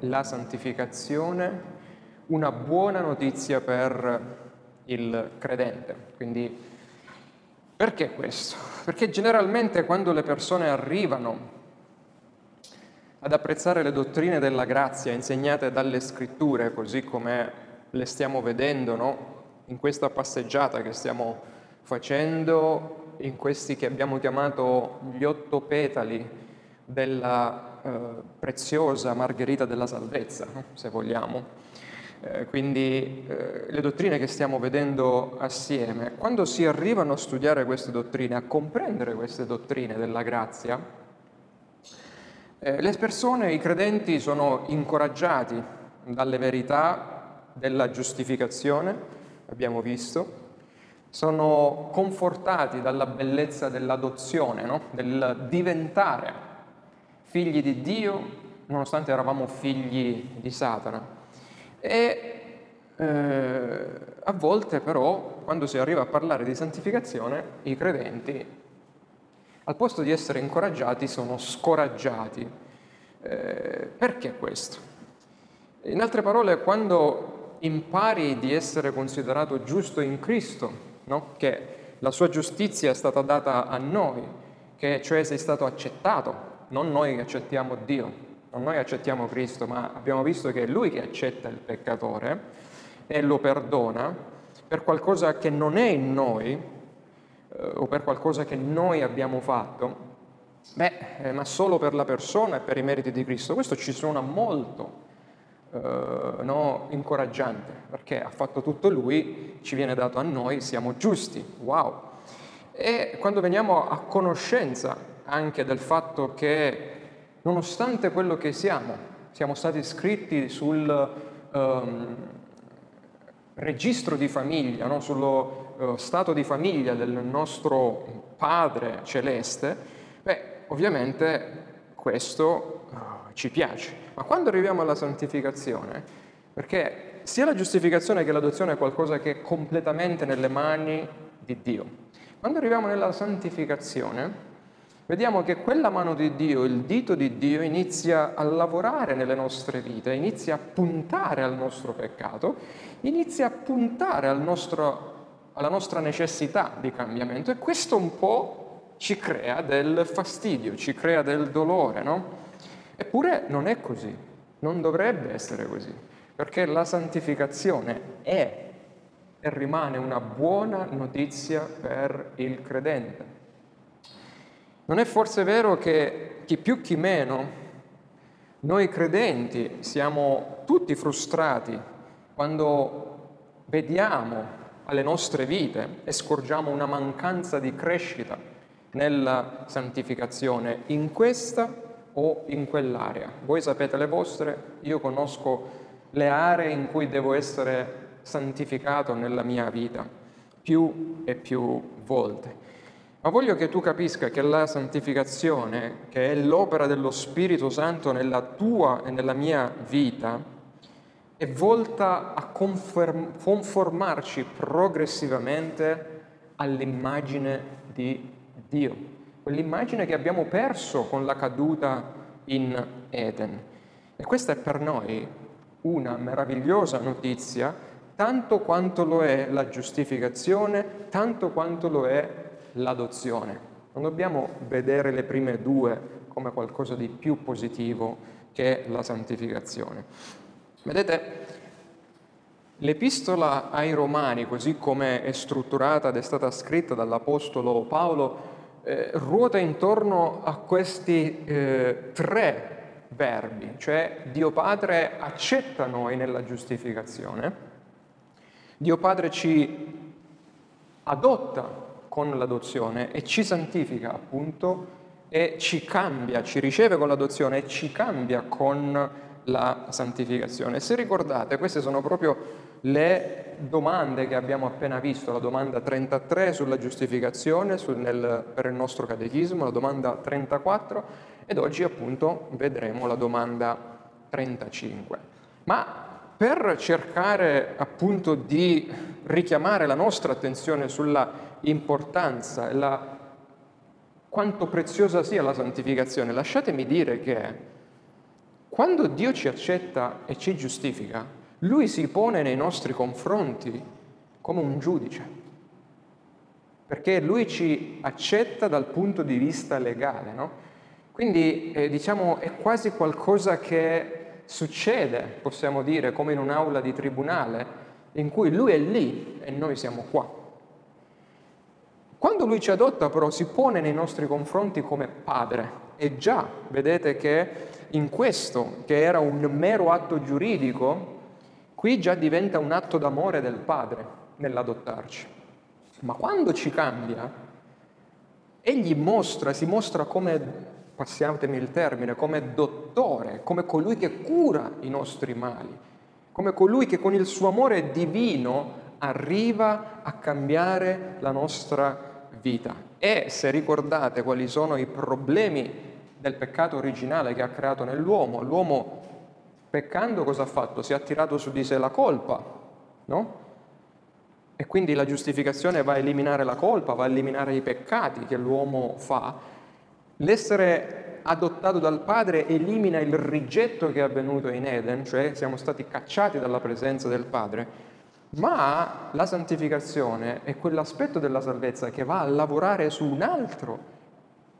la santificazione una buona notizia per il credente. Quindi perché questo? Perché generalmente quando le persone arrivano ad apprezzare le dottrine della grazia insegnate dalle scritture, così come le stiamo vedendo no? in questa passeggiata che stiamo facendo, in questi che abbiamo chiamato gli otto petali della eh, preziosa margherita della salvezza, se vogliamo. Eh, quindi eh, le dottrine che stiamo vedendo assieme, quando si arrivano a studiare queste dottrine, a comprendere queste dottrine della grazia, eh, le persone, i credenti, sono incoraggiati dalle verità della giustificazione, abbiamo visto, sono confortati dalla bellezza dell'adozione, no? del diventare figli di Dio, nonostante eravamo figli di Satana. E eh, a volte però, quando si arriva a parlare di santificazione, i credenti al posto di essere incoraggiati sono scoraggiati. Eh, perché questo? In altre parole, quando impari di essere considerato giusto in Cristo, no? che la sua giustizia è stata data a noi, che cioè sei stato accettato, non noi che accettiamo Dio, non noi accettiamo Cristo, ma abbiamo visto che è Lui che accetta il peccatore e lo perdona per qualcosa che non è in noi, eh, o per qualcosa che noi abbiamo fatto, beh, eh, ma solo per la persona e per i meriti di Cristo. Questo ci suona molto eh, no, incoraggiante, perché ha fatto tutto Lui, ci viene dato a noi, siamo giusti, wow. E quando veniamo a conoscenza anche del fatto che nonostante quello che siamo, siamo stati scritti sul um, registro di famiglia, no? sullo eh, stato di famiglia del nostro Padre celeste, beh, ovviamente questo uh, ci piace. Ma quando arriviamo alla santificazione, perché sia la giustificazione che l'adozione è qualcosa che è completamente nelle mani di Dio. Quando arriviamo nella santificazione, vediamo che quella mano di Dio, il dito di Dio, inizia a lavorare nelle nostre vite, inizia a puntare al nostro peccato, inizia a puntare al nostro alla nostra necessità di cambiamento e questo un po' ci crea del fastidio, ci crea del dolore, no? Eppure non è così, non dovrebbe essere così, perché la santificazione è e rimane una buona notizia per il credente. Non è forse vero che chi più chi meno, noi credenti siamo tutti frustrati quando vediamo alle nostre vite e scorgiamo una mancanza di crescita nella santificazione in questa o in quell'area. Voi sapete le vostre, io conosco le aree in cui devo essere santificato nella mia vita, più e più volte. Ma voglio che tu capisca che la santificazione, che è l'opera dello Spirito Santo nella tua e nella mia vita, è volta a conferm- conformarci progressivamente all'immagine di Dio, quell'immagine che abbiamo perso con la caduta in Eden. E questa è per noi una meravigliosa notizia, tanto quanto lo è la giustificazione, tanto quanto lo è l'adozione. Non dobbiamo vedere le prime due come qualcosa di più positivo che la santificazione. Vedete, l'epistola ai Romani, così come è strutturata ed è stata scritta dall'Apostolo Paolo, eh, ruota intorno a questi eh, tre verbi, cioè Dio Padre accetta noi nella giustificazione, Dio Padre ci adotta con l'adozione e ci santifica appunto e ci cambia, ci riceve con l'adozione e ci cambia con la santificazione. Se ricordate, queste sono proprio le domande che abbiamo appena visto, la domanda 33 sulla giustificazione sul, nel, per il nostro catechismo, la domanda 34 ed oggi appunto vedremo la domanda 35. Ma per cercare appunto di richiamare la nostra attenzione sulla importanza la, quanto preziosa sia la santificazione, lasciatemi dire che quando Dio ci accetta e ci giustifica, Lui si pone nei nostri confronti come un giudice, perché Lui ci accetta dal punto di vista legale, no? Quindi eh, diciamo è quasi qualcosa che succede, possiamo dire, come in un'aula di tribunale, in cui Lui è lì e noi siamo qua. Quando Lui ci adotta però si pone nei nostri confronti come padre e già vedete che in questo, che era un mero atto giuridico, qui già diventa un atto d'amore del padre nell'adottarci. Ma quando ci cambia, egli mostra, si mostra come, passiatemi il termine, come dottore, come colui che cura i nostri mali, come colui che con il suo amore divino arriva a cambiare la nostra vita. E se ricordate quali sono i problemi del peccato originale che ha creato nell'uomo. L'uomo peccando cosa ha fatto? Si è attirato su di sé la colpa, no? E quindi la giustificazione va a eliminare la colpa, va a eliminare i peccati che l'uomo fa. L'essere adottato dal Padre elimina il rigetto che è avvenuto in Eden, cioè siamo stati cacciati dalla presenza del Padre, ma la santificazione è quell'aspetto della salvezza che va a lavorare su un altro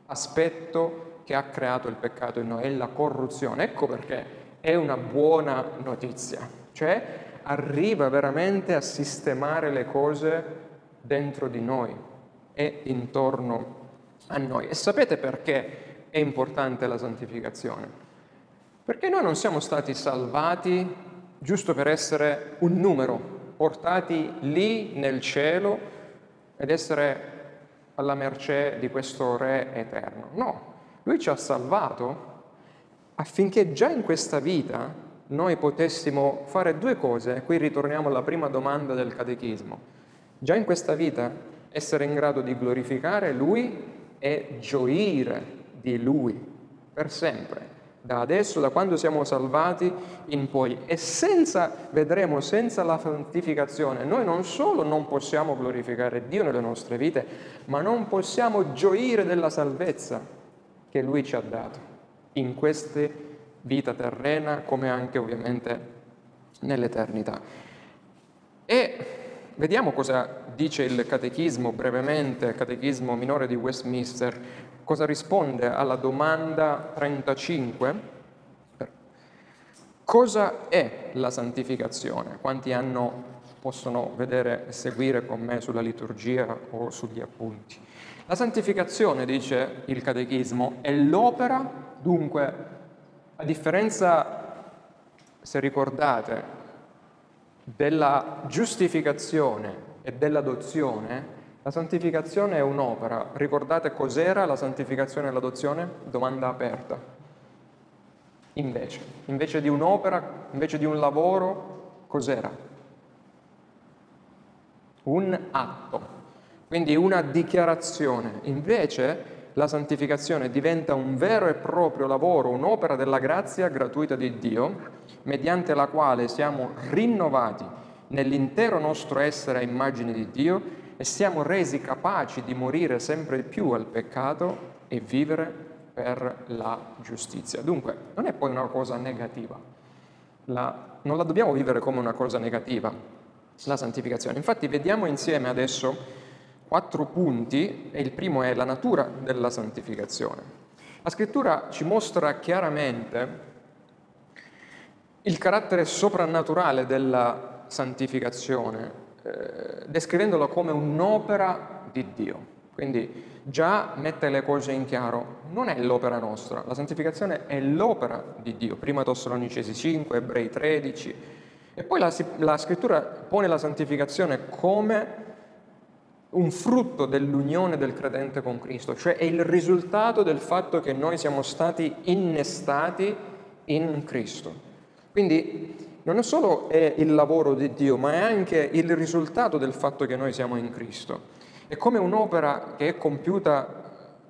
aspetto che ha creato il peccato in noi, è la corruzione. Ecco perché è una buona notizia, cioè arriva veramente a sistemare le cose dentro di noi e intorno a noi. E sapete perché è importante la santificazione? Perché noi non siamo stati salvati giusto per essere un numero, portati lì nel cielo ed essere alla mercé di questo Re eterno. No, lui ci ha salvato affinché già in questa vita noi potessimo fare due cose. Qui ritorniamo alla prima domanda del catechismo. Già in questa vita essere in grado di glorificare Lui e gioire di Lui per sempre, da adesso, da quando siamo salvati in poi. E senza, vedremo, senza la santificazione, noi non solo non possiamo glorificare Dio nelle nostre vite, ma non possiamo gioire della salvezza che Lui ci ha dato in questa vita terrena come anche ovviamente nell'eternità. E vediamo cosa dice il catechismo brevemente, il catechismo minore di Westminster, cosa risponde alla domanda 35. Cosa è la santificazione? Quanti hanno, possono vedere e seguire con me sulla liturgia o sugli appunti? La santificazione, dice il catechismo, è l'opera, dunque, a differenza, se ricordate, della giustificazione e dell'adozione, la santificazione è un'opera. Ricordate cos'era la santificazione e l'adozione? Domanda aperta. Invece, invece di un'opera, invece di un lavoro, cos'era? Un atto quindi una dichiarazione. Invece la santificazione diventa un vero e proprio lavoro, un'opera della grazia gratuita di Dio, mediante la quale siamo rinnovati nell'intero nostro essere a immagine di Dio e siamo resi capaci di morire sempre più al peccato e vivere per la giustizia. Dunque, non è poi una cosa negativa. La, non la dobbiamo vivere come una cosa negativa, la santificazione. Infatti vediamo insieme adesso quattro punti e il primo è la natura della santificazione. La scrittura ci mostra chiaramente il carattere soprannaturale della santificazione, eh, descrivendola come un'opera di Dio. Quindi già mette le cose in chiaro, non è l'opera nostra, la santificazione è l'opera di Dio. Prima Tessalonicesi 5, Ebrei 13. E poi la, la scrittura pone la santificazione come un frutto dell'unione del credente con Cristo, cioè è il risultato del fatto che noi siamo stati innestati in Cristo. Quindi non è solo è il lavoro di Dio, ma è anche il risultato del fatto che noi siamo in Cristo. È come un'opera che è compiuta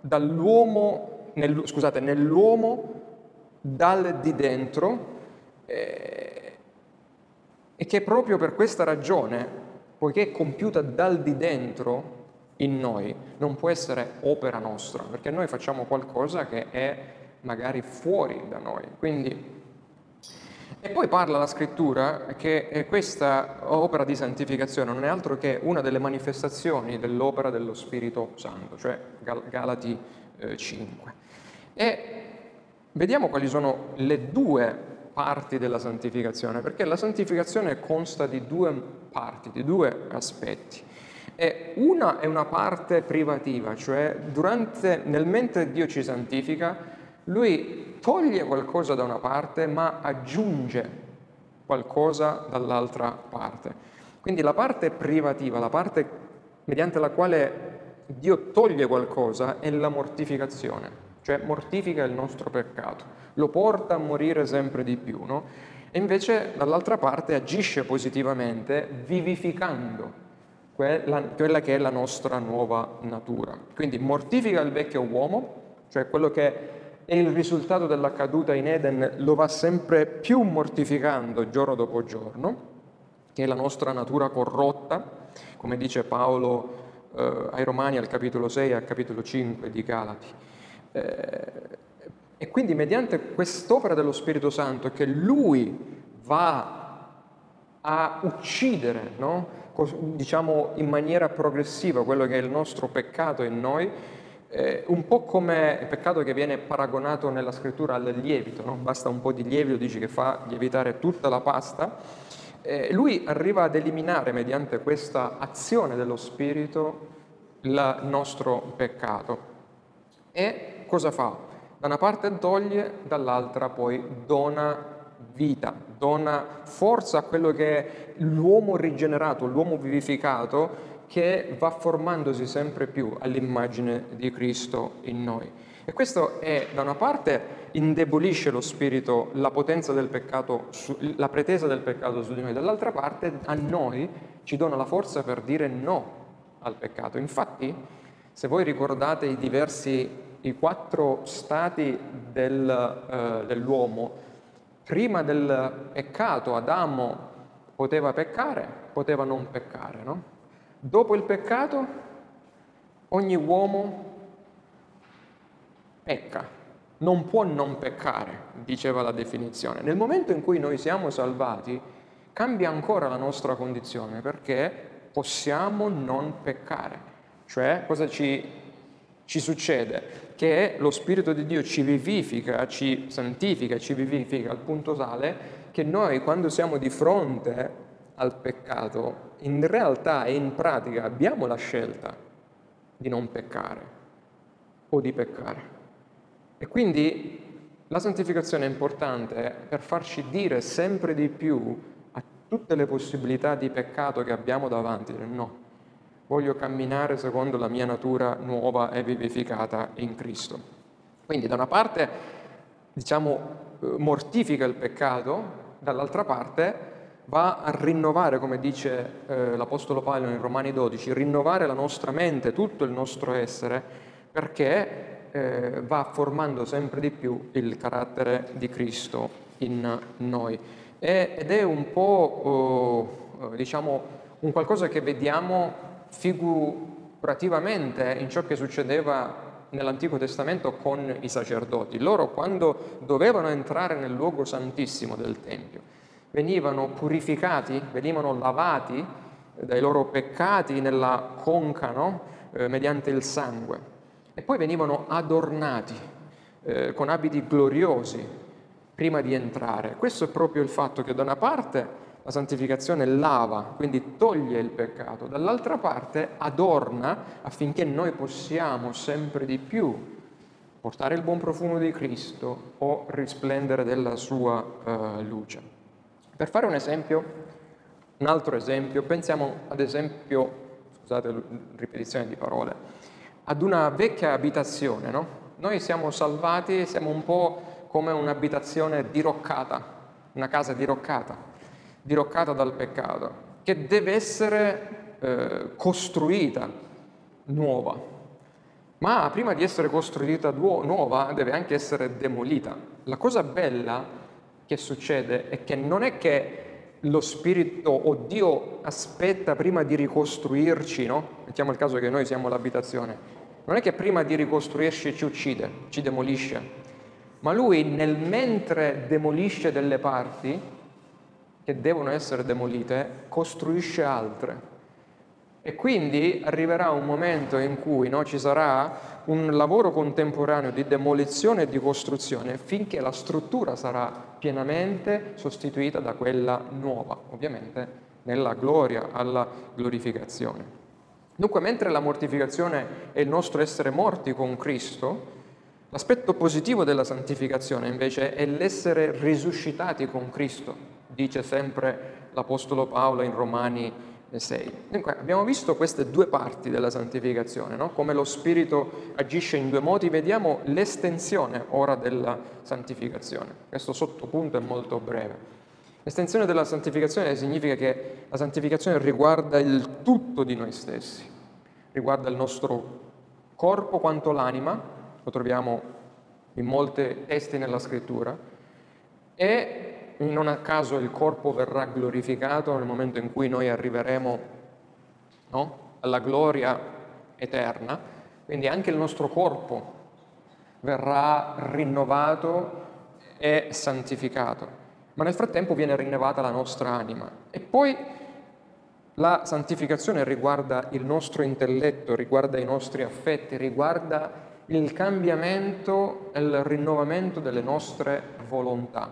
dall'uomo, nel, scusate, nell'uomo dal di dentro eh, e che proprio per questa ragione poiché è compiuta dal di dentro in noi, non può essere opera nostra, perché noi facciamo qualcosa che è magari fuori da noi. Quindi E poi parla la scrittura che questa opera di santificazione non è altro che una delle manifestazioni dell'opera dello Spirito Santo, cioè Galati 5. Eh, e vediamo quali sono le due parti della santificazione, perché la santificazione consta di due parti, di due aspetti. E una è una parte privativa, cioè durante, nel mentre Dio ci santifica, Lui toglie qualcosa da una parte ma aggiunge qualcosa dall'altra parte. Quindi la parte privativa, la parte mediante la quale Dio toglie qualcosa è la mortificazione, cioè mortifica il nostro peccato, lo porta a morire sempre di più, no? E invece dall'altra parte agisce positivamente vivificando quella, quella che è la nostra nuova natura. Quindi mortifica il vecchio uomo, cioè quello che è il risultato della caduta in Eden, lo va sempre più mortificando giorno dopo giorno, che è la nostra natura corrotta, come dice Paolo eh, ai Romani al capitolo 6 e al capitolo 5 di Galati. Eh, e quindi mediante quest'opera dello Spirito Santo che lui va a uccidere, no? diciamo in maniera progressiva, quello che è il nostro peccato in noi, eh, un po' come il peccato che viene paragonato nella scrittura al lievito, no? basta un po' di lievito, dici che fa lievitare tutta la pasta, eh, lui arriva ad eliminare mediante questa azione dello Spirito il nostro peccato. E cosa fa? Da una parte toglie, dall'altra poi dona vita, dona forza a quello che l'uomo rigenerato, l'uomo vivificato che va formandosi sempre più all'immagine di Cristo in noi. E questo è, da una parte, indebolisce lo spirito, la potenza del peccato, la pretesa del peccato su di noi, dall'altra parte a noi ci dona la forza per dire no al peccato. Infatti, se voi ricordate i diversi, i quattro stati del, eh, dell'uomo, prima del peccato Adamo poteva peccare, poteva non peccare, no? Dopo il peccato ogni uomo pecca, non può non peccare, diceva la definizione. Nel momento in cui noi siamo salvati, cambia ancora la nostra condizione perché possiamo non peccare. Cioè, cosa ci, ci succede? Che lo Spirito di Dio ci vivifica, ci santifica, ci vivifica al punto tale che noi quando siamo di fronte al peccato in realtà e in pratica abbiamo la scelta di non peccare o di peccare. E quindi la santificazione è importante per farci dire sempre di più a tutte le possibilità di peccato che abbiamo davanti, no, voglio camminare secondo la mia natura nuova e vivificata in Cristo. Quindi da una parte, diciamo, eh, mortifica il peccato, dall'altra parte va a rinnovare, come dice eh, l'Apostolo Paolo in Romani 12, rinnovare la nostra mente, tutto il nostro essere, perché eh, va formando sempre di più il carattere di Cristo in noi. E, ed è un po', oh, diciamo, un qualcosa che vediamo figurativamente in ciò che succedeva nell'Antico Testamento con i sacerdoti. Loro quando dovevano entrare nel luogo santissimo del Tempio, venivano purificati, venivano lavati dai loro peccati nella conca, no? eh, mediante il sangue, e poi venivano adornati eh, con abiti gloriosi prima di entrare. Questo è proprio il fatto che da una parte la santificazione lava, quindi toglie il peccato, dall'altra parte adorna affinché noi possiamo sempre di più portare il buon profumo di Cristo o risplendere della sua uh, luce. Per fare un esempio, un altro esempio, pensiamo ad esempio, scusate la ripetizione di parole, ad una vecchia abitazione, no? Noi siamo salvati, siamo un po' come un'abitazione diroccata, una casa diroccata, diroccata dal peccato, che deve essere eh, costruita nuova. Ma prima di essere costruita nuova deve anche essere demolita. La cosa bella che succede è che non è che lo spirito o Dio aspetta prima di ricostruirci, no? Mettiamo il caso che noi siamo l'abitazione. Non è che prima di ricostruirci ci uccide, ci demolisce, ma lui nel mentre demolisce delle parti che devono essere demolite, costruisce altre. E quindi arriverà un momento in cui no, ci sarà un lavoro contemporaneo di demolizione e di costruzione finché la struttura sarà pienamente sostituita da quella nuova, ovviamente nella gloria, alla glorificazione. Dunque, mentre la mortificazione è il nostro essere morti con Cristo, l'aspetto positivo della santificazione invece è l'essere risuscitati con Cristo, dice sempre l'Apostolo Paolo in Romani 6. Dunque, abbiamo visto queste due parti della santificazione, no? come lo Spirito agisce in due modi, vediamo l'estensione ora della santificazione. Questo sottopunto è molto breve. L'estensione della santificazione significa che la santificazione riguarda il tutto di noi stessi, riguarda il nostro corpo quanto l'anima, lo troviamo in molti testi nella scrittura, e non a caso il corpo verrà glorificato nel momento in cui noi arriveremo no? alla gloria eterna, quindi anche il nostro corpo verrà rinnovato e santificato ma nel frattempo viene rinnovata la nostra anima. E poi la santificazione riguarda il nostro intelletto, riguarda i nostri affetti, riguarda il cambiamento e il rinnovamento delle nostre volontà,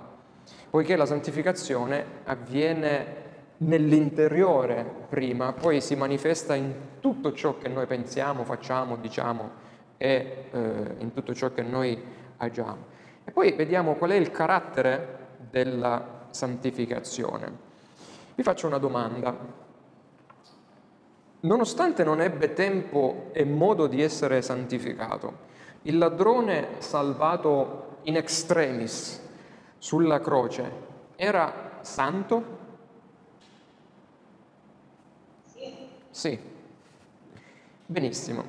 poiché la santificazione avviene nell'interiore prima, poi si manifesta in tutto ciò che noi pensiamo, facciamo, diciamo e eh, in tutto ciò che noi agiamo. E poi vediamo qual è il carattere della santificazione. Vi faccio una domanda. Nonostante non ebbe tempo e modo di essere santificato, il ladrone salvato in extremis sulla croce era santo? Sì. Sì. Benissimo.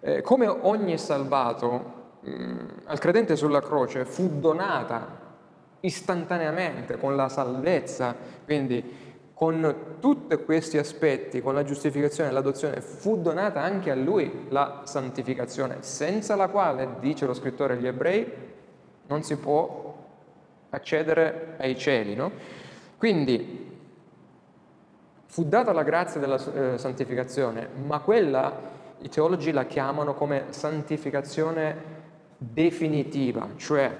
Eh, come ogni salvato, mh, mm, al credente sulla croce fu donata istantaneamente, con la salvezza, quindi con tutti questi aspetti, con la giustificazione e l'adozione, fu donata anche a lui la santificazione, senza la quale, dice lo scrittore agli ebrei, non si può accedere ai cieli. No? Quindi fu data la grazia della eh, santificazione, ma quella i teologi la chiamano come santificazione definitiva, cioè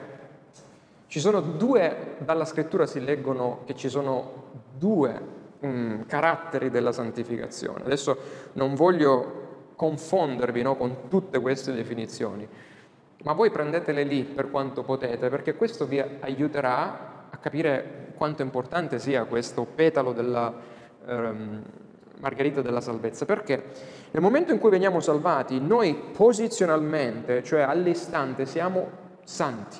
ci sono due, dalla scrittura si leggono che ci sono due um, caratteri della santificazione. Adesso non voglio confondervi no, con tutte queste definizioni, ma voi prendetele lì per quanto potete, perché questo vi aiuterà a capire quanto importante sia questo petalo della um, margherita della salvezza. Perché nel momento in cui veniamo salvati, noi posizionalmente, cioè all'istante, siamo santi.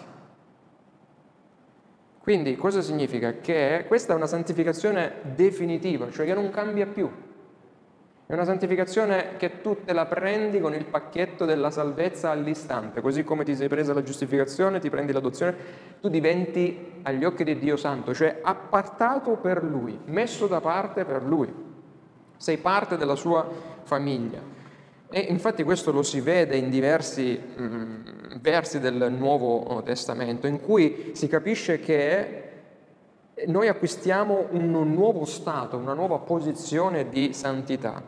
Quindi cosa significa? Che questa è una santificazione definitiva, cioè che non cambia più. È una santificazione che tu te la prendi con il pacchetto della salvezza all'istante, così come ti sei presa la giustificazione, ti prendi l'adozione, tu diventi agli occhi di Dio Santo, cioè appartato per Lui, messo da parte per Lui. Sei parte della sua famiglia. E infatti questo lo si vede in diversi mm, versi del Nuovo Testamento, in cui si capisce che noi acquistiamo un nuovo stato, una nuova posizione di santità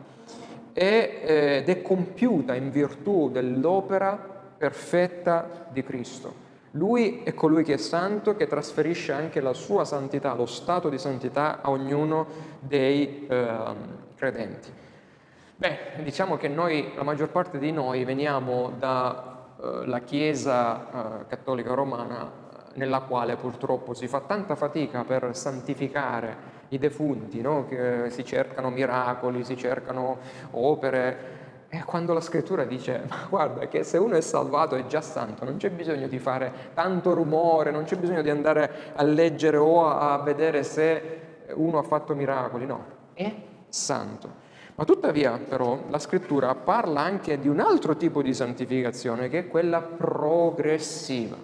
eh, ed è compiuta in virtù dell'opera perfetta di Cristo. Lui è colui che è santo, che trasferisce anche la sua santità, lo stato di santità a ognuno dei eh, credenti. Beh, diciamo che noi, la maggior parte di noi, veniamo dalla eh, Chiesa eh, cattolica romana nella quale purtroppo si fa tanta fatica per santificare i defunti, no? che si cercano miracoli, si cercano opere. E quando la scrittura dice, ma guarda che se uno è salvato è già santo, non c'è bisogno di fare tanto rumore, non c'è bisogno di andare a leggere o a vedere se uno ha fatto miracoli, no, è santo. Ma tuttavia però la scrittura parla anche di un altro tipo di santificazione che è quella progressiva,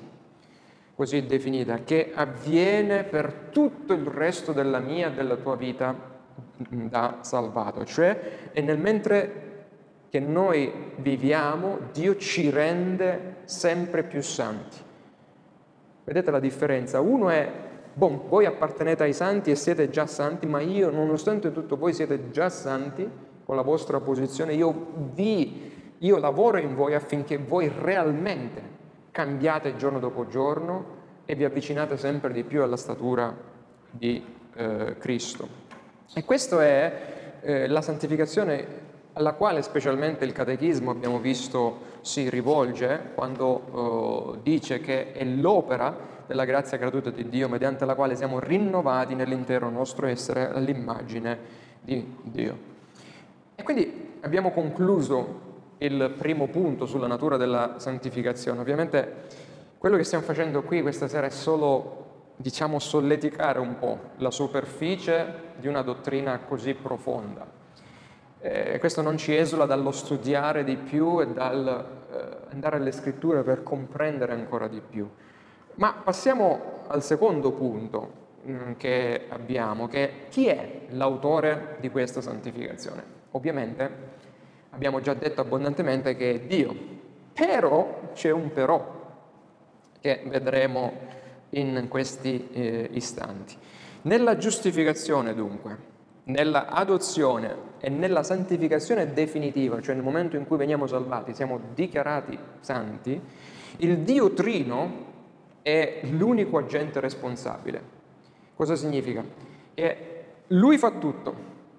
così definita, che avviene per tutto il resto della mia e della tua vita da salvato. Cioè, e nel mentre che noi viviamo, Dio ci rende sempre più santi. Vedete la differenza? Uno è, boh, voi appartenete ai santi e siete già santi, ma io, nonostante tutto, voi siete già santi con la vostra posizione, io vi, io lavoro in voi affinché voi realmente cambiate giorno dopo giorno e vi avvicinate sempre di più alla statura di eh, Cristo. E questa è eh, la santificazione alla quale specialmente il catechismo abbiamo visto si rivolge quando uh, dice che è l'opera della grazia gratuita di Dio mediante la quale siamo rinnovati nell'intero nostro essere all'immagine di Dio. E quindi abbiamo concluso il primo punto sulla natura della santificazione. Ovviamente quello che stiamo facendo qui questa sera è solo, diciamo, solleticare un po' la superficie di una dottrina così profonda. Eh, questo non ci esula dallo studiare di più e dal eh, andare alle scritture per comprendere ancora di più. Ma passiamo al secondo punto mm, che abbiamo, che chi è l'autore di questa santificazione? Ovviamente abbiamo già detto abbondantemente che è Dio, però c'è un però che vedremo in questi eh, istanti. Nella giustificazione dunque, nella adozione e nella santificazione definitiva, cioè nel momento in cui veniamo salvati, siamo dichiarati santi, il Dio Trino è l'unico agente responsabile. Cosa significa? Che Lui fa tutto,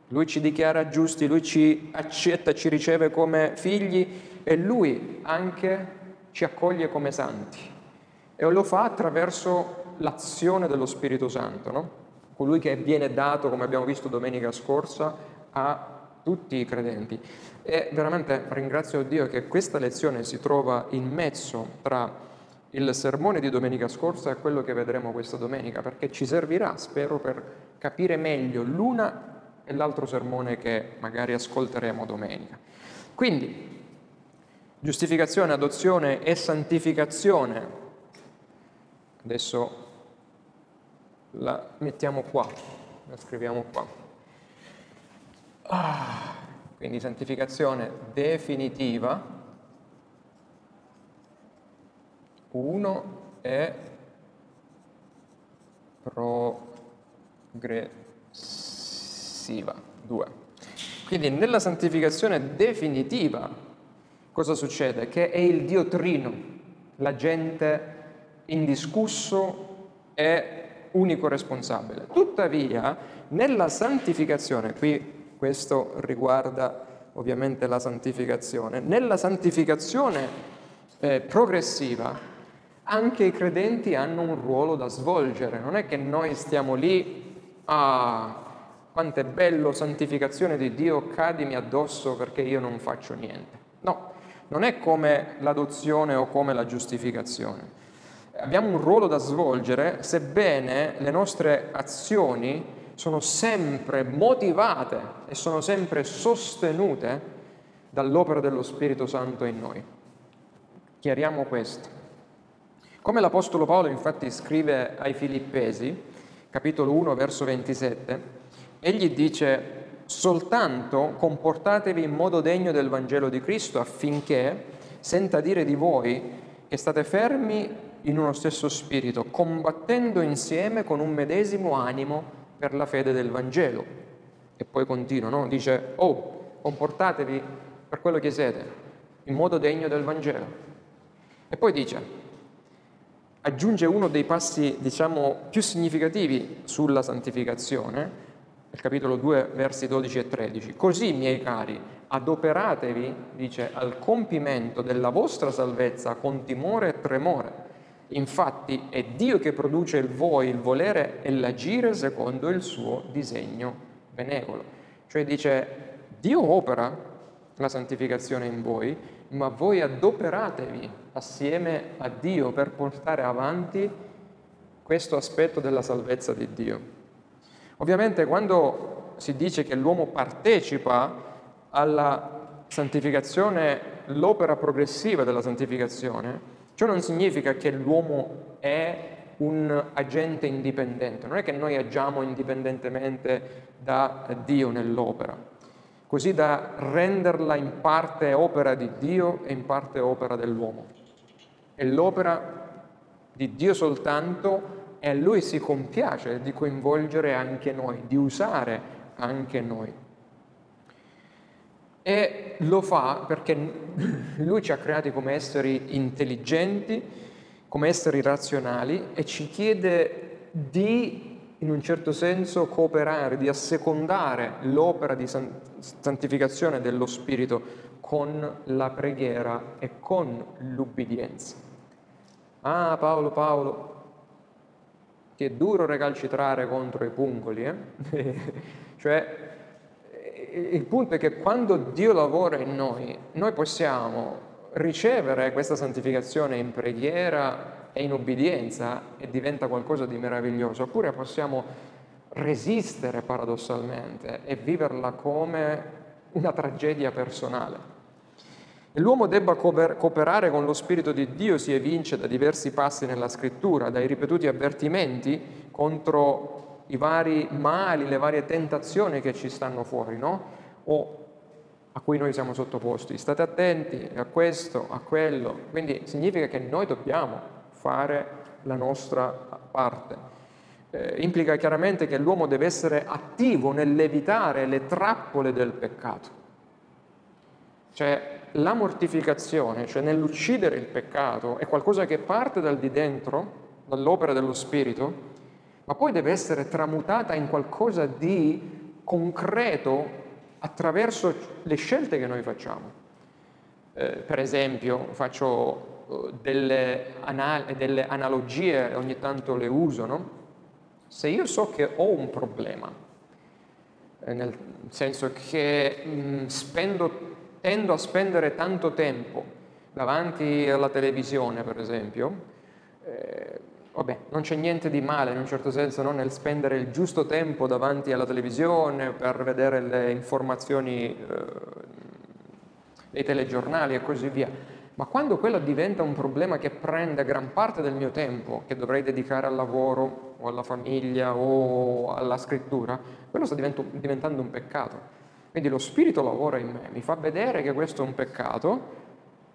Lui ci dichiara giusti, Lui ci accetta, ci riceve come figli e Lui anche ci accoglie come santi. E lo fa attraverso l'azione dello Spirito Santo, no? colui che viene dato, come abbiamo visto domenica scorsa, a tutti i credenti. E veramente ringrazio Dio che questa lezione si trova in mezzo tra il sermone di domenica scorsa e quello che vedremo questa domenica, perché ci servirà, spero, per capire meglio l'una e l'altro sermone che magari ascolteremo domenica. Quindi, giustificazione, adozione e santificazione. Adesso la mettiamo qua, la scriviamo qua. Ah, quindi santificazione definitiva. Uno è progressiva. Due. Quindi nella santificazione definitiva cosa succede? Che è il Dio Trino, l'agente indiscusso e unico responsabile. Tuttavia, nella santificazione, qui questo riguarda ovviamente la santificazione, nella santificazione eh, progressiva anche i credenti hanno un ruolo da svolgere, non è che noi stiamo lì a quanto è bello santificazione di Dio, cadimi addosso perché io non faccio niente. No, non è come l'adozione o come la giustificazione abbiamo un ruolo da svolgere, sebbene le nostre azioni sono sempre motivate e sono sempre sostenute dall'opera dello Spirito Santo in noi. Chiariamo questo. Come l'Apostolo Paolo infatti scrive ai Filippesi, capitolo 1, verso 27, egli dice soltanto comportatevi in modo degno del Vangelo di Cristo affinché senta dire di voi che state fermi in uno stesso spirito, combattendo insieme con un medesimo animo per la fede del Vangelo. E poi continua, no? dice, oh, comportatevi per quello che siete, in modo degno del Vangelo. E poi dice, aggiunge uno dei passi, diciamo, più significativi sulla santificazione, nel capitolo 2, versi 12 e 13. Così, miei cari, adoperatevi, dice, al compimento della vostra salvezza con timore e tremore Infatti è Dio che produce il voi, il volere e l'agire secondo il suo disegno benevolo. Cioè dice, Dio opera la santificazione in voi, ma voi adoperatevi assieme a Dio per portare avanti questo aspetto della salvezza di Dio. Ovviamente quando si dice che l'uomo partecipa alla santificazione, l'opera progressiva della santificazione, Ciò non significa che l'uomo è un agente indipendente, non è che noi agiamo indipendentemente da Dio nell'opera, così da renderla in parte opera di Dio e in parte opera dell'uomo. È l'opera di Dio soltanto e Lui si compiace di coinvolgere anche noi, di usare anche noi. E lo fa perché Lui ci ha creati come esseri intelligenti, come esseri razionali e ci chiede di in un certo senso cooperare, di assecondare l'opera di santificazione dello Spirito con la preghiera e con l'ubbidienza. Ah Paolo, Paolo, che è duro recalcitrare contro i pungoli, eh? cioè il punto è che quando Dio lavora in noi, noi possiamo ricevere questa santificazione in preghiera è in obbedienza e diventa qualcosa di meraviglioso, oppure possiamo resistere paradossalmente e viverla come una tragedia personale. E l'uomo debba cooperare con lo Spirito di Dio si evince da diversi passi nella scrittura, dai ripetuti avvertimenti contro i vari mali, le varie tentazioni che ci stanno fuori, no? O a cui noi siamo sottoposti. State attenti a questo, a quello. Quindi significa che noi dobbiamo fare la nostra parte. Eh, implica chiaramente che l'uomo deve essere attivo nell'evitare le trappole del peccato. Cioè la mortificazione, cioè nell'uccidere il peccato, è qualcosa che parte dal di dentro, dall'opera dello Spirito, ma poi deve essere tramutata in qualcosa di concreto attraverso le scelte che noi facciamo. Eh, per esempio, faccio delle, anal- delle analogie, ogni tanto le uso, no? Se io so che ho un problema, eh, nel senso che mh, spendo, tendo a spendere tanto tempo davanti alla televisione, per esempio, eh, vabbè, non c'è niente di male in un certo senso no? nel spendere il giusto tempo davanti alla televisione per vedere le informazioni eh, dei telegiornali e così via. Ma quando quello diventa un problema che prende gran parte del mio tempo, che dovrei dedicare al lavoro o alla famiglia o alla scrittura, quello sta diventando un peccato. Quindi lo Spirito lavora in me, mi fa vedere che questo è un peccato,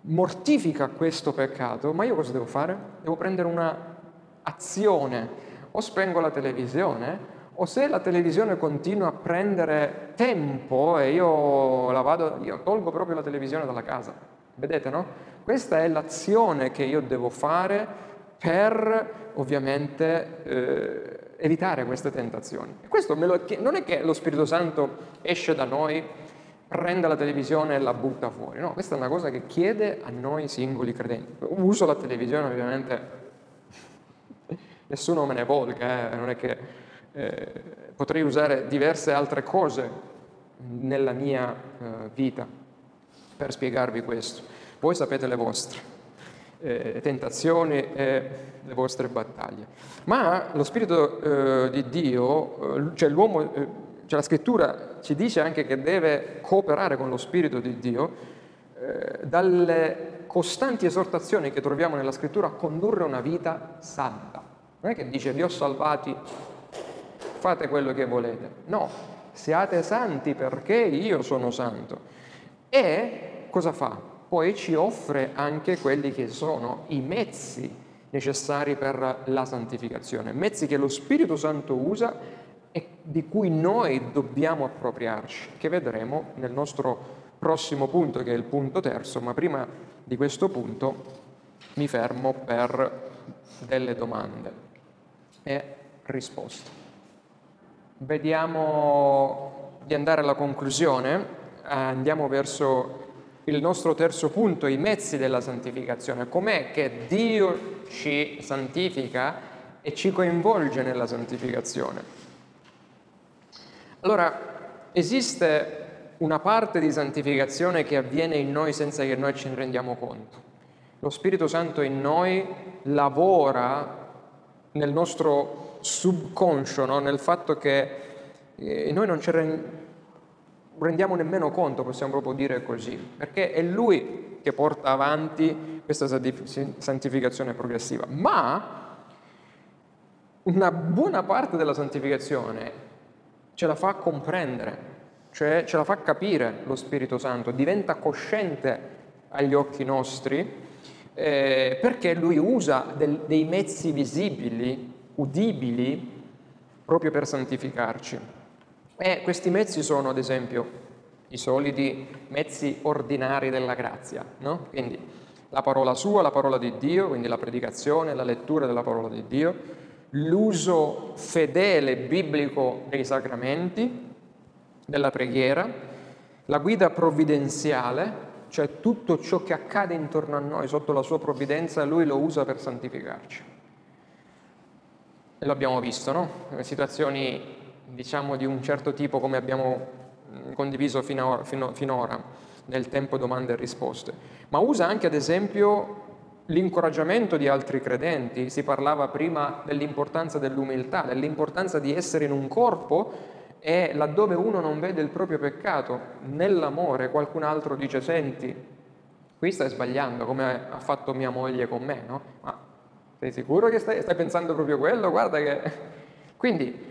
mortifica questo peccato, ma io cosa devo fare? Devo prendere una azione. O spengo la televisione, o se la televisione continua a prendere tempo e io la vado, io tolgo proprio la televisione dalla casa. Vedete, no? Questa è l'azione che io devo fare per ovviamente eh, evitare queste tentazioni. Questo lo, non è che lo Spirito Santo esce da noi, prende la televisione e la butta fuori, no, questa è una cosa che chiede a noi singoli credenti. Uso la televisione ovviamente, nessuno me ne volga, eh, non è che eh, potrei usare diverse altre cose nella mia eh, vita per spiegarvi questo. Voi sapete le vostre eh, tentazioni e le vostre battaglie. Ma lo Spirito eh, di Dio, eh, cioè l'uomo, eh, cioè la scrittura ci dice anche che deve cooperare con lo Spirito di Dio eh, dalle costanti esortazioni che troviamo nella scrittura a condurre una vita santa. Non è che dice vi ho salvati, fate quello che volete. No, siate santi perché io sono santo. E cosa fa? Poi ci offre anche quelli che sono i mezzi necessari per la santificazione, mezzi che lo Spirito Santo usa e di cui noi dobbiamo appropriarci, che vedremo nel nostro prossimo punto, che è il punto terzo, ma prima di questo punto mi fermo per delle domande e risposte. Vediamo di andare alla conclusione, andiamo verso il nostro terzo punto, i mezzi della santificazione. Com'è che Dio ci santifica e ci coinvolge nella santificazione? Allora, esiste una parte di santificazione che avviene in noi senza che noi ce ne rendiamo conto. Lo Spirito Santo in noi lavora nel nostro subconscio, no? nel fatto che eh, noi non ci rendiamo nemmeno conto, possiamo proprio dire così, perché è Lui che porta avanti questa santificazione progressiva. Ma una buona parte della santificazione ce la fa comprendere, cioè ce la fa capire lo Spirito Santo, diventa cosciente agli occhi nostri eh, perché lui usa del, dei mezzi visibili, udibili, proprio per santificarci. E questi mezzi sono, ad esempio, i soliti mezzi ordinari della grazia, no? Quindi la parola sua, la parola di Dio, quindi la predicazione, la lettura della parola di Dio, l'uso fedele biblico dei sacramenti, della preghiera, la guida provvidenziale, cioè tutto ciò che accade intorno a noi sotto la sua provvidenza, lui lo usa per santificarci. E lo abbiamo visto, no? Situazioni, diciamo, di un certo tipo come abbiamo mm, condiviso finora, fino, finora nel tempo domande e risposte, ma usa anche, ad esempio, l'incoraggiamento di altri credenti. Si parlava prima dell'importanza dell'umiltà, dell'importanza di essere in un corpo e laddove uno non vede il proprio peccato, nell'amore qualcun altro dice senti, qui stai sbagliando come ha fatto mia moglie con me, no? Ma sei sicuro che stai, stai pensando proprio quello? Guarda che... Quindi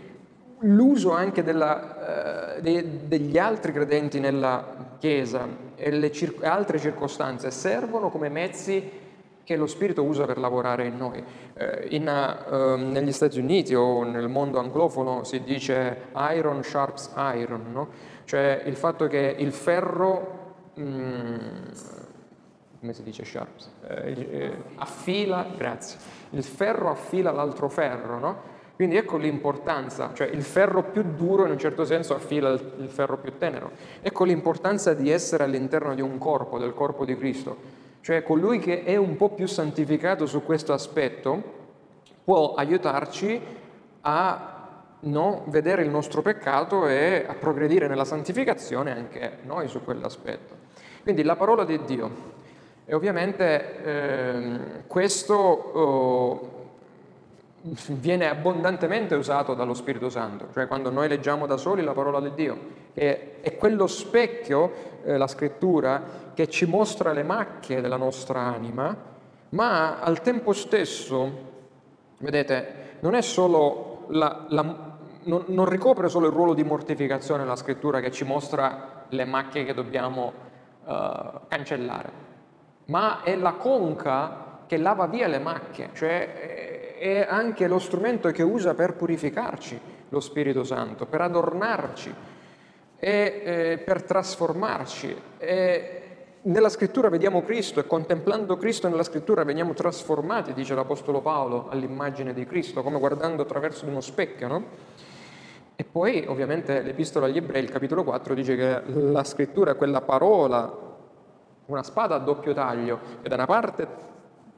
l'uso anche della, eh, de, degli altri credenti nella Chiesa e le cir- altre circostanze servono come mezzi che lo Spirito usa per lavorare in noi. Eh, in, uh, negli Stati Uniti o nel mondo anglofono si dice iron sharps iron, no? cioè il fatto che il ferro, mm, come si dice sharps? Eh, eh, affila, grazie, il ferro affila l'altro ferro, no? Quindi ecco l'importanza, cioè il ferro più duro in un certo senso affila il ferro più tenero. Ecco l'importanza di essere all'interno di un corpo, del corpo di Cristo cioè colui che è un po' più santificato su questo aspetto può aiutarci a no, vedere il nostro peccato e a progredire nella santificazione anche noi su quell'aspetto. Quindi la parola di Dio. E ovviamente eh, questo oh, viene abbondantemente usato dallo Spirito Santo, cioè quando noi leggiamo da soli la parola di Dio, che è quello specchio, eh, la scrittura, che ci mostra le macchie della nostra anima, ma al tempo stesso, vedete, non è solo la, la non, non, ricopre solo il ruolo di mortificazione la scrittura che ci mostra le macchie che dobbiamo uh, cancellare, ma è la conca che lava via le macchie, cioè è anche lo strumento che usa per purificarci lo Spirito Santo, per adornarci e eh, per trasformarci. E nella scrittura vediamo Cristo e contemplando Cristo nella scrittura veniamo trasformati, dice l'Apostolo Paolo, all'immagine di Cristo, come guardando attraverso uno specchio, no? E poi ovviamente l'Epistola agli Ebrei, il capitolo 4, dice che la scrittura è quella parola, una spada a doppio taglio, che da una parte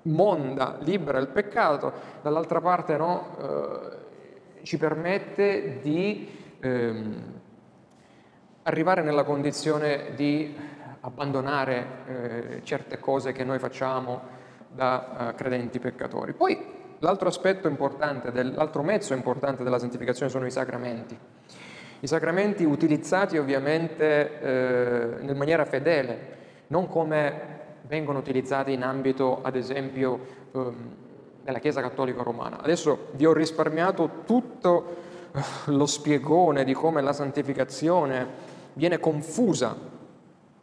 monda, libera il peccato, dall'altra parte no, eh, ci permette di ehm, arrivare nella condizione di abbandonare eh, certe cose che noi facciamo da eh, credenti peccatori. Poi l'altro aspetto importante, del, l'altro mezzo importante della santificazione sono i sacramenti. I sacramenti utilizzati ovviamente eh, in maniera fedele, non come vengono utilizzati in ambito, ad esempio, ehm, della Chiesa Cattolica Romana. Adesso vi ho risparmiato tutto eh, lo spiegone di come la santificazione viene confusa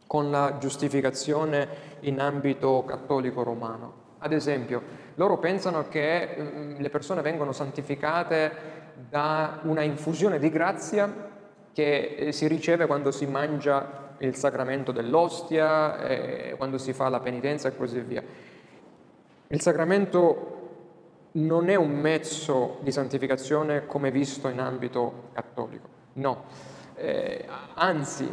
con la giustificazione in ambito cattolico romano. Ad esempio, loro pensano che ehm, le persone vengono santificate da una infusione di grazia che eh, si riceve quando si mangia il sacramento dell'ostia, eh, quando si fa la penitenza e così via. Il sacramento non è un mezzo di santificazione come visto in ambito cattolico, no, eh, anzi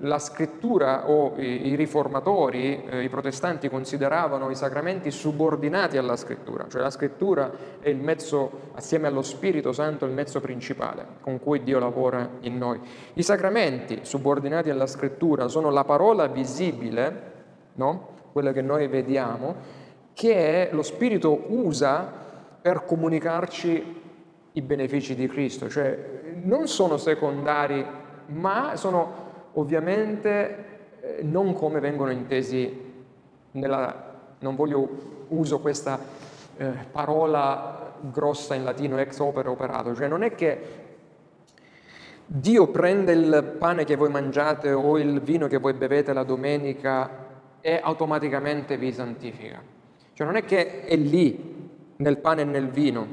la scrittura o i, riformatori, eh, i protestanti consideravano i sacramenti subordinati alla scrittura, cioè la scrittura è il mezzo, assieme allo Spirito Santo, il mezzo principale con cui Dio lavora in noi. I sacramenti subordinati alla scrittura sono la parola visibile, no? quella che noi vediamo, che lo Spirito usa per comunicarci i benefici di Cristo, cioè non sono secondari, ma sono Ovviamente eh, non come vengono intesi nella, non voglio uso questa eh, parola grossa in latino ex opere operato, cioè non è che Dio prende il pane che voi mangiate o il vino che voi bevete la domenica e automaticamente vi santifica. Cioè non è che è lì, nel pane e nel vino,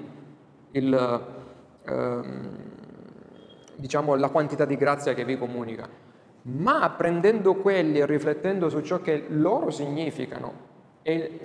il, ehm, diciamo, la quantità di grazia che vi comunica, ma prendendo quelli e riflettendo su ciò che loro significano e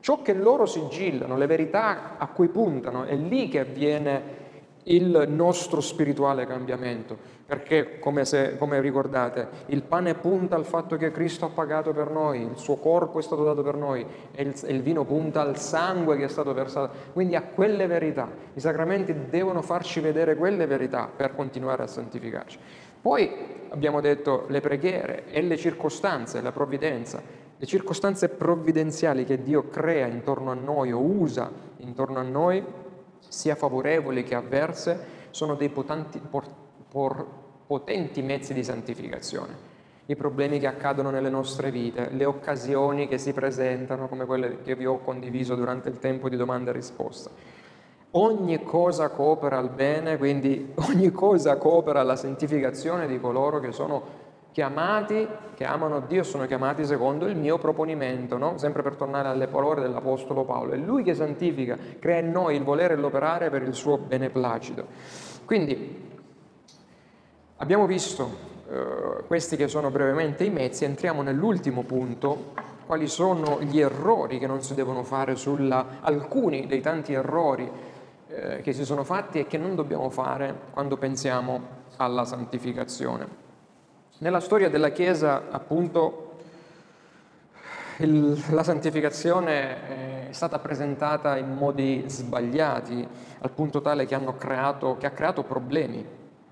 ciò che loro sigillano, le verità a cui puntano, è lì che avviene il nostro spirituale cambiamento, perché come, se, come, ricordate, il pane punta al fatto che Cristo ha pagato per noi, il suo corpo è stato dato per noi e il, il vino punta al sangue che è stato versato, quindi a quelle verità. I sacramenti devono farci vedere quelle verità per continuare a santificarci. Poi abbiamo detto le preghiere e le circostanze, la provvidenza, le circostanze provvidenziali che Dio crea intorno a noi o usa intorno a noi sia favorevoli che avverse, sono dei potenti, por, por, potenti mezzi di santificazione. I problemi che accadono nelle nostre vite, le occasioni che si presentano, come quelle che vi ho condiviso durante il tempo di domanda e risposta. Ogni cosa coopera al bene, quindi ogni cosa coopera alla santificazione di coloro che sono chiamati, che amano Dio, sono chiamati secondo il mio proponimento, no? sempre per tornare alle parole dell'Apostolo Paolo. È Lui che santifica, crea in noi il volere e l'operare per il suo beneplacito. Quindi abbiamo visto eh, questi che sono brevemente i mezzi, entriamo nell'ultimo punto, quali sono gli errori che non si devono fare sulla, alcuni dei tanti errori eh, che si sono fatti e che non dobbiamo fare quando pensiamo alla santificazione. Nella storia della Chiesa, appunto, il, la santificazione è stata presentata in modi sbagliati, al punto tale che, creato, che ha creato problemi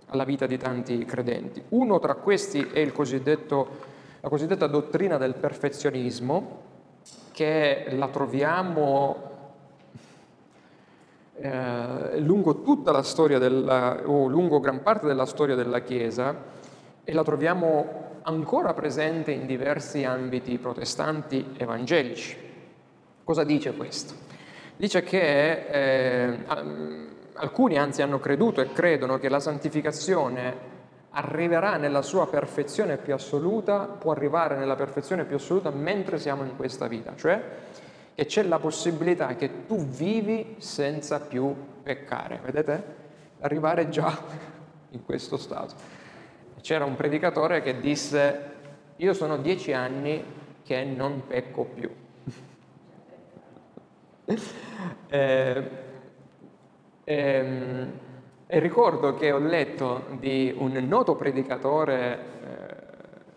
alla vita di tanti credenti. Uno tra questi è la cosiddetta dottrina del perfezionismo, che la troviamo eh, lungo tutta la storia della, o lungo gran parte della storia della Chiesa e la troviamo ancora presente in diversi ambiti protestanti evangelici. Cosa dice questo? Dice che eh, alcuni anzi hanno creduto e credono che la santificazione arriverà nella sua perfezione più assoluta, può arrivare nella perfezione più assoluta mentre siamo in questa vita, cioè che c'è la possibilità che tu vivi senza più peccare, vedete? Arrivare già in questo stato c'era un predicatore che disse io sono dieci anni che non pecco più. eh, ehm, e ricordo che ho letto di un noto predicatore, eh,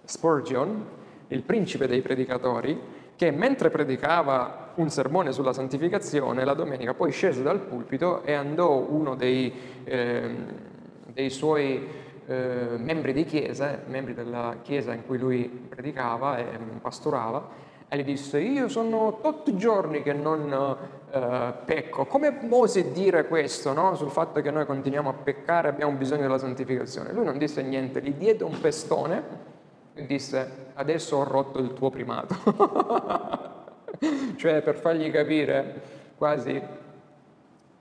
Spurgeon, il principe dei predicatori, che mentre predicava un sermone sulla santificazione, la domenica poi scese dal pulpito e andò uno dei, eh, dei suoi eh, membri di chiesa, membri della chiesa in cui lui predicava e pastorava, e gli disse, io sono i giorni che non eh, pecco. Come osi dire questo, no? sul fatto che noi continuiamo a peccare e abbiamo bisogno della santificazione? Lui non disse niente, gli diede un pestone e disse, adesso ho rotto il tuo primato. cioè per fargli capire quasi,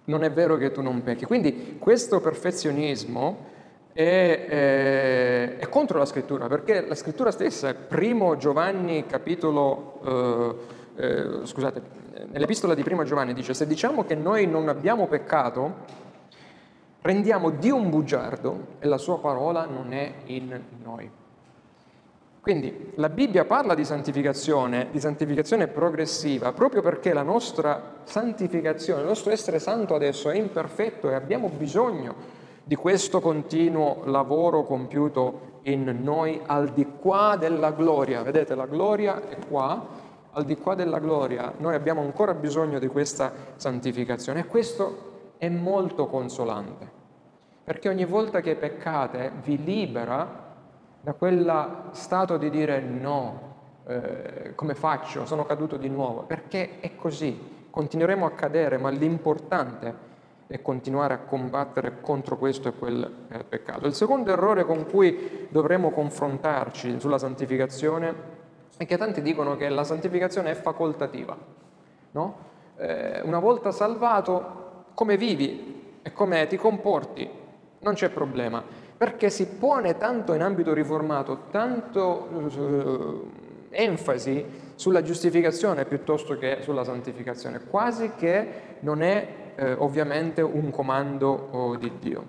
non è vero che tu non pecchi. Quindi questo perfezionismo è, è, è, contro la scrittura, perché la scrittura stessa, primo Giovanni capitolo, eh, eh, scusate, nell'epistola di primo Giovanni dice, se diciamo che noi non abbiamo peccato, rendiamo Dio un bugiardo e la sua parola non è in noi. Quindi la Bibbia parla di santificazione, di santificazione progressiva, proprio perché la nostra santificazione, il nostro essere santo adesso è imperfetto e abbiamo bisogno di questo continuo lavoro compiuto in noi al di qua della gloria. Vedete, la gloria è qua, al di qua della gloria noi abbiamo ancora bisogno di questa santificazione e questo è molto consolante, perché ogni volta che peccate vi libera da quel stato di dire no, eh, come faccio, sono caduto di nuovo, perché è così, continueremo a cadere, ma l'importante è continuare a combattere contro questo e quel eh, peccato. Il secondo errore con cui dovremo confrontarci sulla santificazione è che tanti dicono che la santificazione è facoltativa. No? Eh, una volta salvato, come vivi e come ti comporti, non c'è problema, perché si pone tanto in ambito riformato, tanto eh, enfasi sulla giustificazione piuttosto che sulla santificazione, quasi che non è eh, ovviamente un comando oh, di Dio.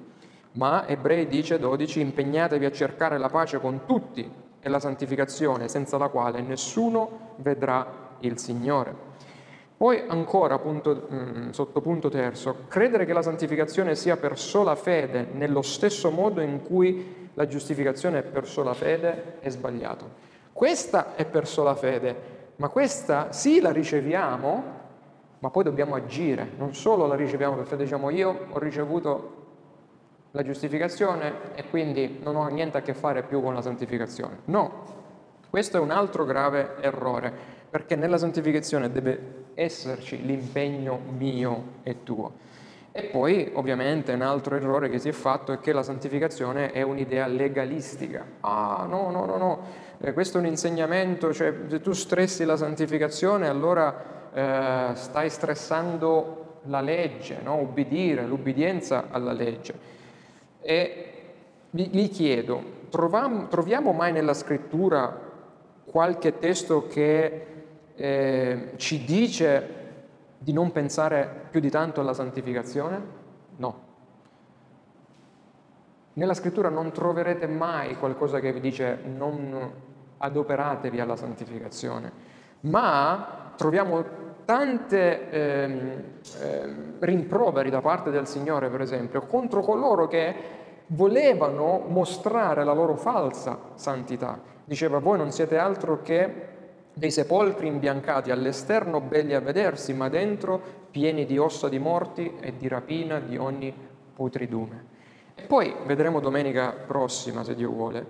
Ma Ebrei dice 12, impegnatevi a cercare la pace con tutti e la santificazione, senza la quale nessuno vedrà il Signore. Poi ancora, punto, mm, sottopunto terzo, credere che la santificazione sia per sola fede nello stesso modo in cui la giustificazione è per sola fede è sbagliato. Questa è per sola fede, ma questa sì la riceviamo, ma poi dobbiamo agire, non solo la riceviamo per fede, diciamo io ho ricevuto la giustificazione e quindi non ho niente a che fare più con la santificazione. No, questo è un altro grave errore, perché nella santificazione deve esserci l'impegno mio e tuo. E poi ovviamente un altro errore che si è fatto è che la santificazione è un'idea legalistica. Ah no, no, no, no, eh, questo è un insegnamento, cioè se tu stressi la santificazione allora eh, stai stressando la legge, no? ubbidire, l'ubbidienza alla legge. E gli chiedo, troviamo, troviamo mai nella scrittura qualche testo che eh, ci dice di non pensare più di tanto alla santificazione? No. Nella scrittura non troverete mai qualcosa che vi dice non adoperatevi alla santificazione, ma troviamo tante ehm, ehm, rimproveri da parte del Signore, per esempio, contro coloro che volevano mostrare la loro falsa santità. Diceva, voi non siete altro che dei sepolcri imbiancati all'esterno belli a vedersi, ma dentro pieni di ossa di morti e di rapina di ogni putridume. E poi vedremo domenica prossima, se Dio vuole,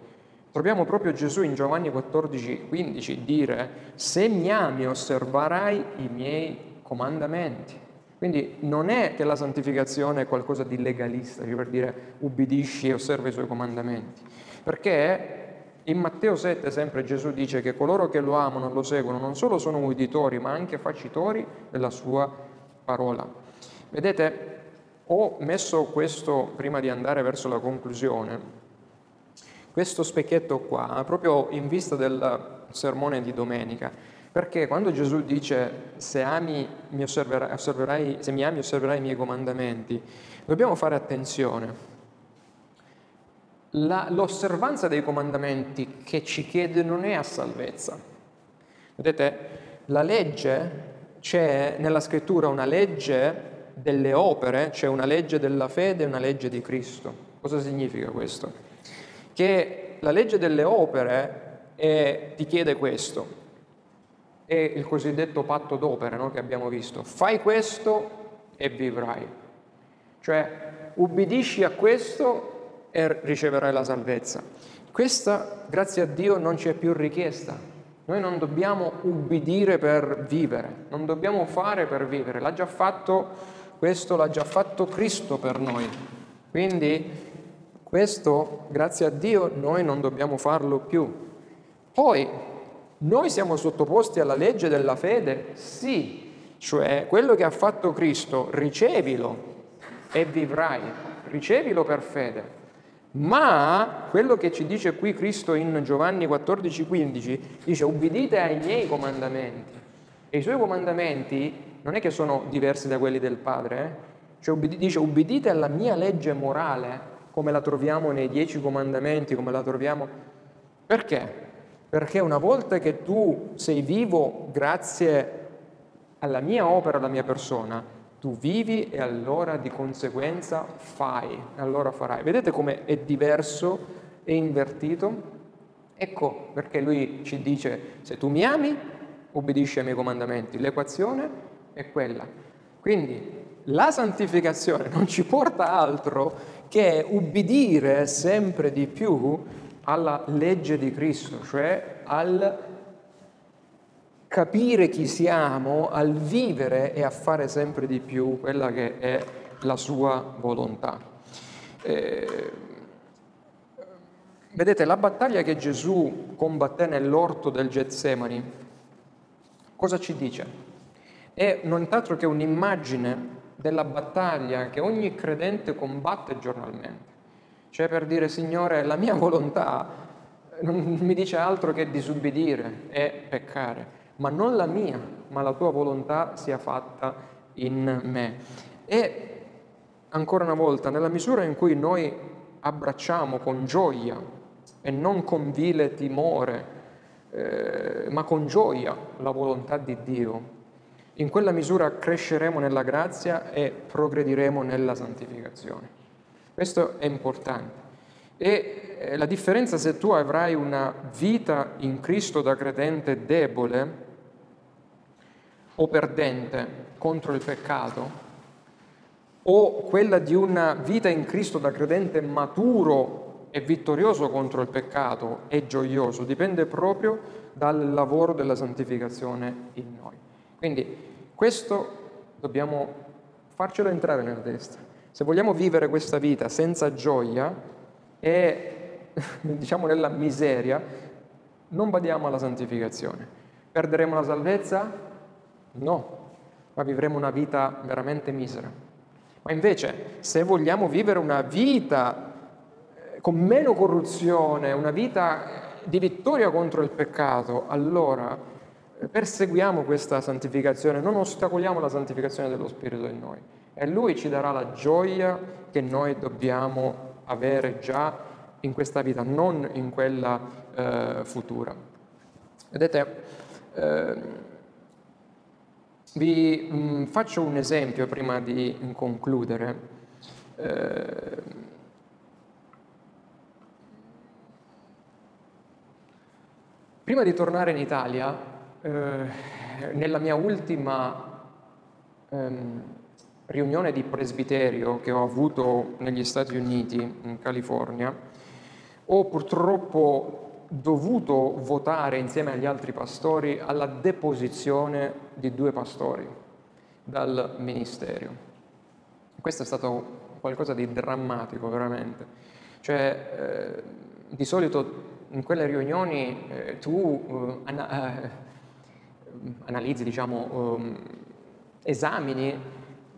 troviamo proprio Gesù in Giovanni 14, 15 dire, se mi ami osserverai i miei comandamenti. Quindi non è che la santificazione è qualcosa di legalista, cioè per dire ubbidisci e osserva i suoi comandamenti, perché in Matteo 7 sempre Gesù dice che coloro che lo amano e lo seguono non solo sono uditori ma anche facitori della sua parola. Vedete, ho messo questo prima di andare verso la conclusione, questo specchietto qua, proprio in vista del sermone di domenica, perché quando Gesù dice se, ami, mi osserverai, se mi ami osserverai i miei comandamenti, dobbiamo fare attenzione la, l'osservanza dei comandamenti che ci chiede non è a salvezza. Vedete, la legge, c'è nella scrittura una legge delle opere, c'è una legge della fede e una legge di Cristo. Cosa significa questo? Che la legge delle opere è, ti chiede questo, è il cosiddetto patto d'opere no, che abbiamo visto. Fai questo e vivrai. Cioè, ubbidisci a questo e riceverai la salvezza. Questa, grazie a Dio, non ci è più richiesta. Noi non dobbiamo ubbidire per vivere, non dobbiamo fare per vivere. L'ha già fatto, questo l'ha già fatto Cristo per noi. Quindi questo, grazie a Dio, noi non dobbiamo farlo più. Poi, noi siamo sottoposti alla legge della fede? Sì, cioè quello che ha fatto Cristo, ricevilo e vivrai, ricevilo per fede. Ma quello che ci dice qui Cristo in Giovanni 14, 15, dice ubbidite ai miei comandamenti. E i suoi comandamenti non è che sono diversi da quelli del Padre, eh? cioè, dice ubbidite alla mia legge morale, come la troviamo nei dieci comandamenti, come la troviamo... Perché? Perché una volta che tu sei vivo grazie alla mia opera, alla mia persona, tu vivi e allora di conseguenza fai, allora farai. Vedete come è diverso e invertito? Ecco perché lui ci dice, se tu mi ami, obbedisci ai miei comandamenti. L'equazione è quella. Quindi la santificazione non ci porta altro che ubbidire sempre di più alla legge di Cristo, cioè al capire chi siamo, al vivere e a fare sempre di più quella che è la sua volontà. Eh, vedete, la battaglia che Gesù combatté nell'orto del Getsemani, cosa ci dice? È nient'altro che un'immagine della battaglia che ogni credente combatte giornalmente. Cioè per dire, Signore, la mia volontà non mi dice altro che disubbidire e peccare, ma non la mia, ma la tua volontà sia fatta in me. E ancora una volta, nella misura in cui noi abbracciamo con gioia e non con vile timore, eh, ma con gioia la volontà di Dio, in quella misura cresceremo nella grazia e progrediremo nella santificazione. Questo è importante. E eh, la differenza se tu avrai una vita in Cristo da credente debole o perdente contro il peccato, o quella di una vita in Cristo da credente maturo e vittorioso contro il peccato e gioioso, dipende proprio dal lavoro della santificazione in noi. Quindi questo dobbiamo farcelo entrare nella testa. Se vogliamo vivere questa vita senza gioia e diciamo nella miseria, non badiamo alla santificazione. Perderemo la salvezza? No, ma vivremo una vita veramente misera. Ma invece, se vogliamo vivere una vita eh, con meno corruzione, una vita di vittoria contro il peccato, allora eh, perseguiamo questa santificazione, non ostacoliamo la santificazione dello Spirito in noi. E Lui ci darà la gioia che noi dobbiamo avere già in questa vita, non in quella eh, futura. Vedete, eh, vi mh, mm, faccio un esempio prima di concludere. Eh, prima di tornare in Italia, eh, nella mia ultima ehm, riunione di presbiterio che ho avuto negli Stati Uniti, in California, ho purtroppo dovuto votare insieme agli altri pastori alla deposizione di due pastori dal ministero. Questo è stato qualcosa di drammatico veramente. Cioè, eh, di solito in quelle riunioni eh, tu eh, ana- eh, analizzi, diciamo, ehm, esamini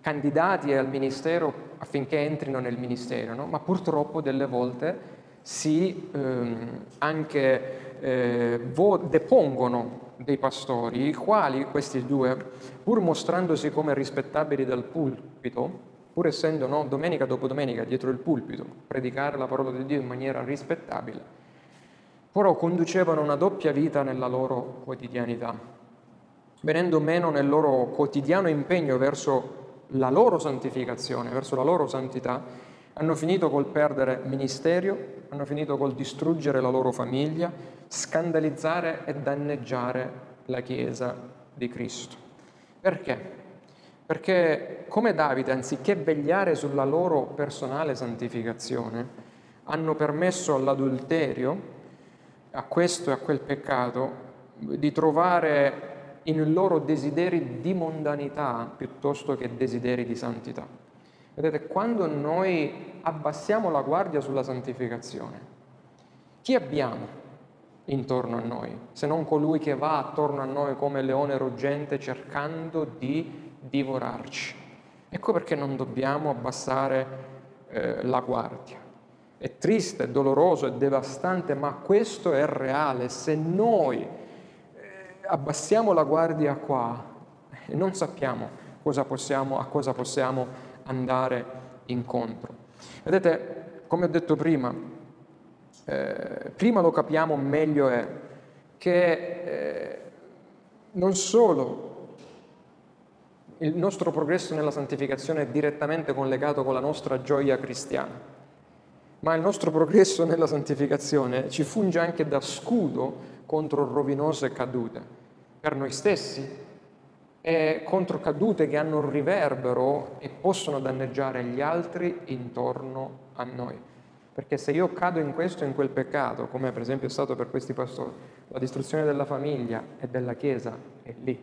candidati al ministero affinché entrino nel ministero, no? ma purtroppo delle volte si ehm, anche eh, vo- depongono dei pastori, i quali, questi due, pur mostrandosi come rispettabili dal pulpito, pur essendo no, domenica dopo domenica dietro il pulpito, predicare la parola di Dio in maniera rispettabile, però conducevano una doppia vita nella loro quotidianità, venendo meno nel loro quotidiano impegno verso la loro santificazione, verso la loro santità, hanno finito col perdere ministerio, hanno finito col distruggere la loro famiglia, scandalizzare e danneggiare la Chiesa di Cristo. Perché? Perché come Davide, anziché vegliare sulla loro personale santificazione, hanno permesso all'adulterio, a questo e a quel peccato, di trovare in loro desideri di mondanità piuttosto che desideri di santità. Vedete, quando noi abbassiamo la guardia sulla santificazione, chi abbiamo intorno a noi, se non colui che va attorno a noi come leone ruggente cercando di divorarci? Ecco perché non dobbiamo abbassare eh, la guardia. È triste, è doloroso, è devastante, ma questo è reale. Se noi eh, abbassiamo la guardia qua, non sappiamo cosa possiamo, a cosa possiamo andare incontro. Vedete, come ho detto prima, eh, prima lo capiamo meglio è che eh, non solo il nostro progresso nella santificazione è direttamente collegato con la nostra gioia cristiana, ma il nostro progresso nella santificazione ci funge anche da scudo contro rovinose cadute per noi stessi e contro cadute che hanno un riverbero e possono danneggiare gli altri intorno a noi. Perché se io cado in questo e in quel peccato, come per esempio è stato per questi pastori, la distruzione della famiglia e della Chiesa è lì.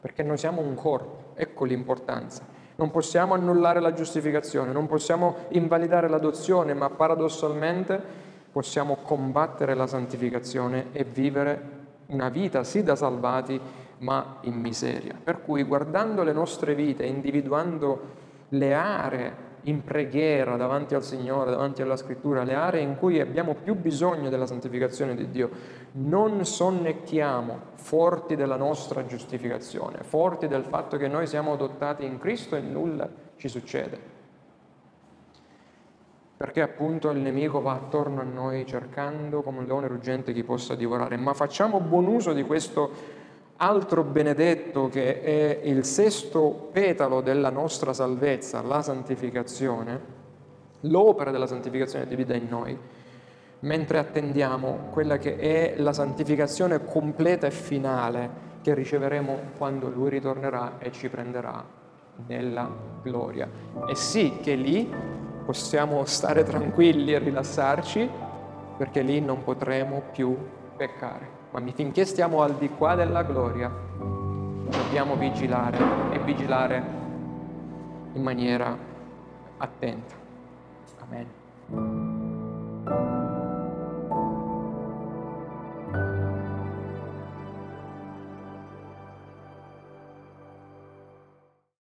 Perché noi siamo un corpo, ecco l'importanza. Non possiamo annullare la giustificazione, non possiamo invalidare l'adozione, ma paradossalmente possiamo combattere la santificazione e vivere una vita sì da salvati, ma in miseria. Per cui guardando le nostre vite, individuando le aree in preghiera davanti al Signore, davanti alla Scrittura, le aree in cui abbiamo più bisogno della santificazione di Dio, non sonnecchiamo forti della nostra giustificazione, forti del fatto che noi siamo adottati in Cristo e nulla ci succede. Perché appunto il nemico va attorno a noi cercando come un leone ruggente chi possa divorare, ma facciamo buon uso di questo altro benedetto che è il sesto petalo della nostra salvezza, la santificazione, l'opera della santificazione divide in noi, mentre attendiamo quella che è la santificazione completa e finale che riceveremo quando Lui ritornerà e ci prenderà nella gloria. E sì che lì possiamo stare tranquilli e rilassarci perché lì non potremo più peccare ma finché stiamo al di qua della gloria, dobbiamo vigilare e vigilare in maniera attenta. Amen.